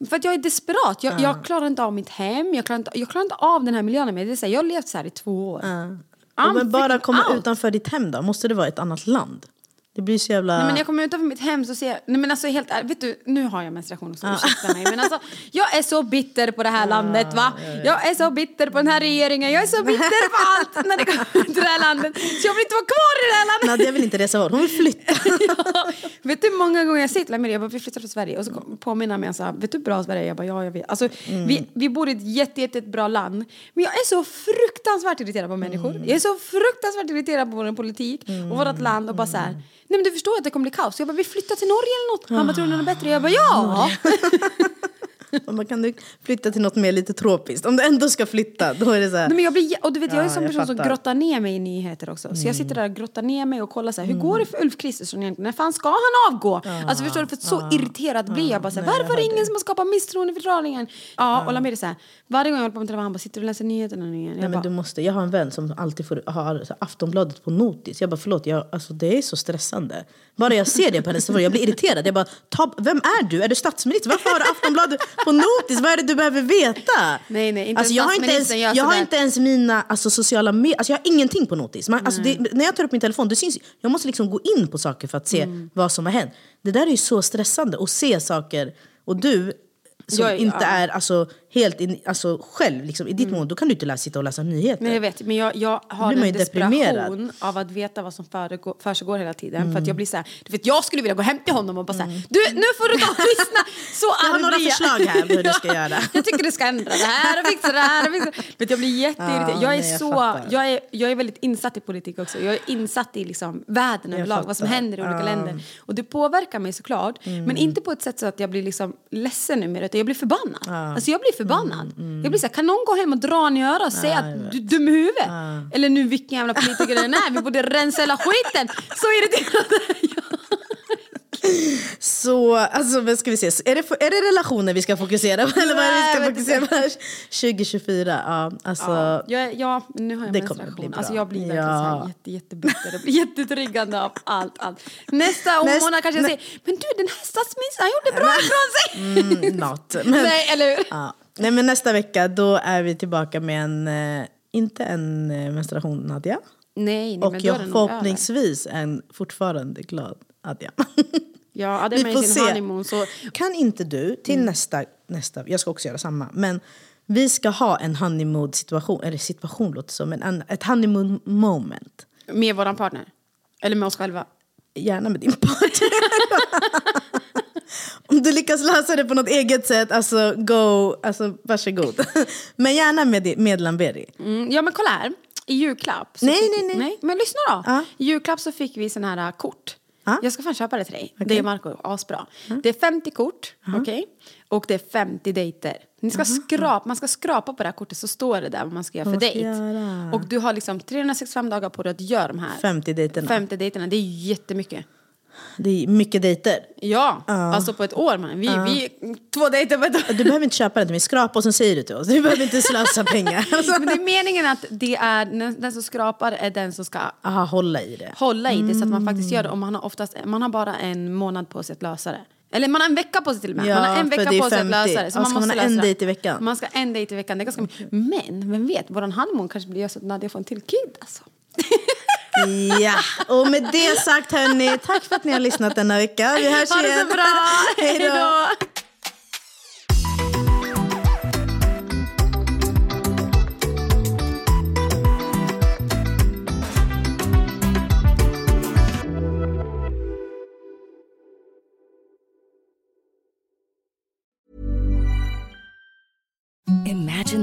[SPEAKER 2] För att jag är desperat. Jag, jag klarar inte av mitt hem, jag klarar inte, jag klarar inte av den här miljön. med. Det är så här, jag har levt så här i två år. I'm
[SPEAKER 1] men bara komma
[SPEAKER 2] out.
[SPEAKER 1] utanför ditt hem då? Måste det vara ett annat land? Det blir så jävla...
[SPEAKER 2] Nej, men när jag kommer utanför mitt hem så ser jag, nej men alltså helt ärligt, vet du, nu har jag menstruation också, ursäkta mig. Men alltså, jag är så bitter på det här landet va. Jag är så bitter på den här regeringen, jag är så bitter på allt när det kommer till det här landet. Så jag vill inte vara kvar i det här landet.
[SPEAKER 1] Nadia vill inte resa bort, hon vill flytta.
[SPEAKER 2] ja. Vet du hur många gånger jag sitter med jag bara, vi flyttar från Sverige och så påminner mig så här, vet du hur bra Sverige är? Jag bara, ja jag vet. Alltså, vi, vi bor i ett jätte, jätte bra land, men jag är så fruktansvärt irriterad på människor. Jag är så fruktansvärt irriterad på vår politik och vårt land och bara så här, nej men du förstår att det kommer bli kaos. Jag bara, vi flyttar till Norge eller något. Han bara, tror du något bättre? Jag bara, ja!
[SPEAKER 1] Och man kan du flytta till något mer lite tropiskt? Om du ändå ska flytta, då är det så här...
[SPEAKER 2] Nej, men jag blir, och du vet, jag är en
[SPEAKER 1] Ja,
[SPEAKER 2] sån person som
[SPEAKER 1] fattar.
[SPEAKER 2] grottar ner mig i nyheter också. Så jag sitter där och grottar ner mig och kollar så här, hur går det för Ulf Kristersson egentligen? När fan ska han avgå? Alltså förstår du, för så irriterad blir jag bara så här, varför är det ingen som har skapat misstroendeförklaringen? Ja, och Lamir är så här, varje gång jag håller på med telefonen, han bara, sitter du och läser nyheterna nu igen?
[SPEAKER 1] Nej,
[SPEAKER 2] Jag
[SPEAKER 1] men
[SPEAKER 2] bara,
[SPEAKER 1] du måste, jag har en vän som alltid får, har Aftonbladet på notis. Jag bara förlåt, jag, alltså, det är så stressande. Bara jag ser det på hennes telefon, jag blir irriterad. Jag bara, ta, vem är du? Är du statsminister? Varför har du Aftonbladet på notis? Vad är det du behöver veta?
[SPEAKER 2] Nej, nej, inte
[SPEAKER 1] alltså, jag har inte ens, jag har inte ens mina alltså, sociala medier, alltså, jag har ingenting på notis. Man, alltså, det, när jag tar upp min telefon, det syns, jag måste liksom gå in på saker för att se
[SPEAKER 2] Mm.
[SPEAKER 1] vad som har hänt. Det där är ju så stressande, att se saker. Och du, som
[SPEAKER 2] Jag
[SPEAKER 1] inte
[SPEAKER 2] ja.
[SPEAKER 1] är alltså, helt in, alltså, själv liksom, i ditt mål, då kan du inte läsa, sitta och läsa nyheter.
[SPEAKER 2] Men jag vet, men jag, jag har en
[SPEAKER 1] ju deprimerad.
[SPEAKER 2] desperation av att veta vad som försiggår, försiggår hela tiden. För att jag blir så här, du vet, jag skulle vilja gå hem till honom och bara så här, du nu får du ta och lyssna. Så
[SPEAKER 1] Jag har några förslag här på hur du ska göra.
[SPEAKER 2] jag tycker du ska ändra det här och fixa det här. Och fixa. Vet, jag blir jätteirriterad.
[SPEAKER 1] Ja,
[SPEAKER 2] jag, är
[SPEAKER 1] nej, jag
[SPEAKER 2] så,
[SPEAKER 1] fattar.
[SPEAKER 2] jag, är, jag är väldigt insatt i politik också. Jag är insatt i liksom världen överlag, vad som händer i olika
[SPEAKER 1] Ja.
[SPEAKER 2] länder. Och det påverkar mig såklart. Men inte på ett sätt så att jag blir liksom ledsen numera, utan jag blir förbannad. Alltså jag blir förbannad. Jag blir så här, kan någon gå hem och dra en i örat och säga att du är dum i huvudet? Eller nu vilken jävla politiker det än är, vi borde rensa hela skiten. Så irriterad.
[SPEAKER 1] Så, alltså, vad ska vi se? Är det, är det relationer vi ska fokusera på? Eller vad är det vi ska fokusera på? 2024. Ja, alltså,
[SPEAKER 2] Ja, jag, ja, nu har jag
[SPEAKER 1] Det kommer bli bra.
[SPEAKER 2] Alltså jag blir verkligen
[SPEAKER 1] Ja.
[SPEAKER 2] så här jätte, jättebitter och blir jättetriggande av allt, allt. Nästa
[SPEAKER 1] Näst-
[SPEAKER 2] månad kanske jag säger, men du den här statsministern han gjorde bra ifrån sig.
[SPEAKER 1] mm, not. Men,
[SPEAKER 2] Nej, eller hur?
[SPEAKER 1] ja. Nej, men nästa vecka då är vi tillbaka med en, eh, inte en eh, menstruation Nadja.
[SPEAKER 2] Nej, nej
[SPEAKER 1] Och
[SPEAKER 2] men då är
[SPEAKER 1] jag
[SPEAKER 2] nog över.
[SPEAKER 1] förhoppningsvis en fortfarande glad Adja.
[SPEAKER 2] Ja, hade
[SPEAKER 1] Vi
[SPEAKER 2] med
[SPEAKER 1] får
[SPEAKER 2] sin
[SPEAKER 1] se.
[SPEAKER 2] honeymoon så...
[SPEAKER 1] Kan inte du till
[SPEAKER 2] Mm.
[SPEAKER 1] nästa, nästa, jag ska också göra samma, men vi ska ha en honeymoon situation, eller situation låter som, men en, ett honeymoon moment.
[SPEAKER 2] Med våran partner. Eller med oss själva.
[SPEAKER 1] Gärna med din partner. Om du lyckas lösa det på något eget sätt, alltså go, alltså varsågod. Men gärna med, med Lamberi.
[SPEAKER 2] Mm, ja men kolla här. I julklapp.
[SPEAKER 1] Nej, nej,
[SPEAKER 2] vi-
[SPEAKER 1] nej.
[SPEAKER 2] Men lyssna då.
[SPEAKER 1] Ja.
[SPEAKER 2] I julklapp så fick vi såna här äh, kort.
[SPEAKER 1] Ja.
[SPEAKER 2] Jag ska fan köpa det till dig. Det är Marco, asbra. Det är 50 kort, okej? Och det är 50 dejter. Ni ska skrapa, man ska skrapa på det här kortet så står det där vad man ska göra för dejt. Och du har liksom 365 dagar på dig att göra de här
[SPEAKER 1] 50 dejterna.
[SPEAKER 2] 50 dejterna. Det är jättemycket.
[SPEAKER 1] Det är mycket dejter.
[SPEAKER 2] Ja, alltså på ett år man. Vi, vi två dejter på ett år.
[SPEAKER 1] Du behöver inte köpa den mig, skrapa och sen säger du till oss. Du behöver inte slösa pengar. Alltså.
[SPEAKER 2] Men det är meningen att det är, den som skrapar är den som ska
[SPEAKER 1] Aha, hålla i det.
[SPEAKER 2] hålla i det så att man faktiskt gör det. Och man har, oftast, man har bara en månad på sig att lösa det. Eller man har en vecka på sig till och med.
[SPEAKER 1] Ja,
[SPEAKER 2] man har en vecka på sig
[SPEAKER 1] 50.
[SPEAKER 2] att lösa det. Så
[SPEAKER 1] Ja,
[SPEAKER 2] man
[SPEAKER 1] ska man
[SPEAKER 2] måste
[SPEAKER 1] ha en dejt i veckan?
[SPEAKER 2] Man ska en dejt i veckan. Det är ganska mycket. Men vem vet, våran honeymoon kanske blir så att Nadia får en till kid alltså.
[SPEAKER 1] Ja, och med det sagt hörni, tack för att ni har lyssnat denna vecka. Vi hörs
[SPEAKER 2] Ha det
[SPEAKER 1] igen.
[SPEAKER 2] så bra!
[SPEAKER 1] Hej då.